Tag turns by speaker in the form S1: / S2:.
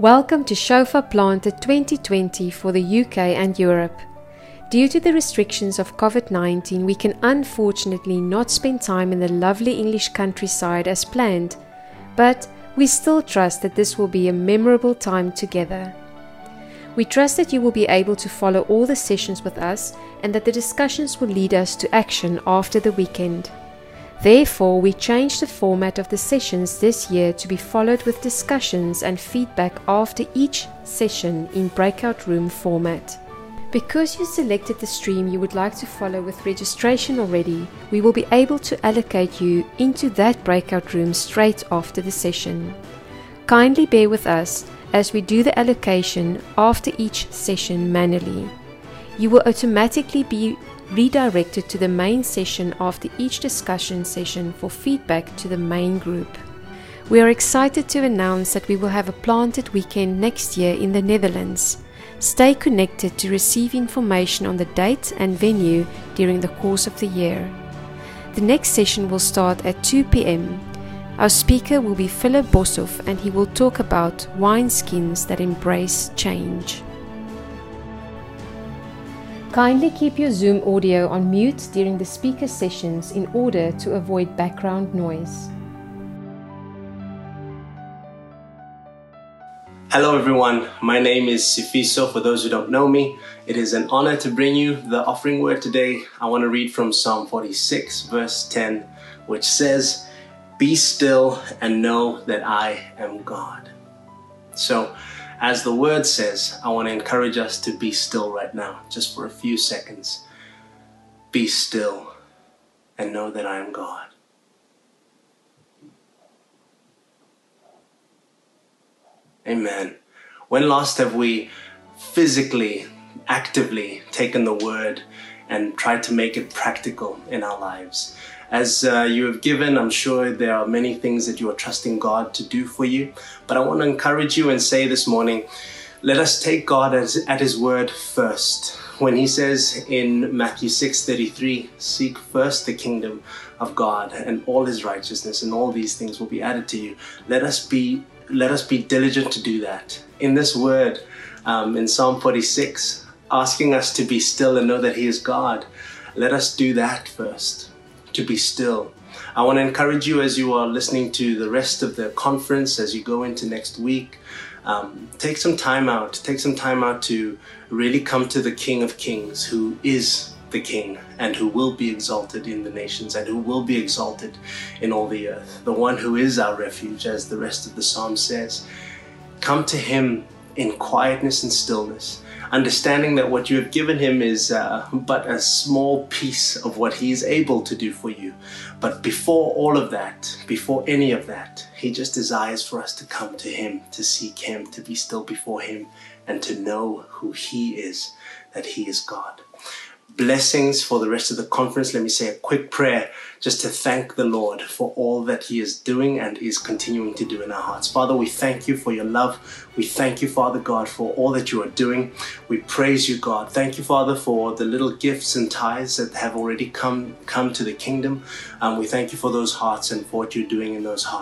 S1: Welcome to Shofar Planted 2020 for the UK and Europe. Due to the restrictions of COVID 19, we can unfortunately not spend time in the lovely English countryside as planned, but we still trust that this will be a memorable time together. We trust that you will be able to follow all the sessions with us and that the discussions will lead us to action after the weekend. Therefore, we changed the format of the sessions this year to be followed with discussions and feedback after each session in breakout room format. Because you selected the stream you would like to follow with registration already, we will be able to allocate you into that breakout room straight after the session. Kindly bear with us as we do the allocation after each session manually. You will automatically be redirected to the main session after each discussion session for feedback to the main group. We are excited to announce that we will have a planted weekend next year in the Netherlands. Stay connected to receive information on the date and venue during the course of the year. The next session will start at 2 pm. Our speaker will be Philip Boshoff and he will talk about wineskins that embrace change. Kindly keep your Zoom audio on mute during the speaker sessions in order to avoid background noise.
S2: Hello everyone, my name is Sifiso. For those who don't know me, it is an honor to bring you the offering word today. I want to read from Psalm 46, verse 10, which says, Be still and know that I am God. So, as the word says, I want to encourage us to be still right now, just for a few seconds. Be still and know that I am God. Amen. When last have we physically, actively taken the word and tried to make it practical in our lives? As uh, you have given, I'm sure there are many things that you are trusting God to do for you. But I want to encourage you and say this morning, let us take God as, at His word first. When He says in Matthew 6:33, "Seek first the kingdom of God and all His righteousness, and all these things will be added to you." Let us be let us be diligent to do that. In this word, um, in Psalm 46, asking us to be still and know that He is God. Let us do that first to be still. I want to encourage you as you are listening to the rest of the conference, as you go into next week, um, take some time out. Take some time out to really come to the King of Kings, who is the King and who will be exalted in the nations and who will be exalted in all the earth. The one who is our refuge, as the rest of the psalm says. Come to Him in quietness and stillness understanding that what you have given him is uh, but a small piece of what he is able to do for you. But before all of that, before any of that, he just desires for us to come to him, to seek him, to be still before him, and to know who he is, that he is God blessings for the rest of the conference. Let me say a quick prayer just to thank the Lord for all that He is doing and is continuing to do in our hearts. Father, we thank you for your love. We thank you, Father God, for all that you are doing. We praise you, God. Thank you, Father, for the little gifts and tithes that have already come come to the kingdom. And we thank you for those hearts and for what you're doing in those hearts.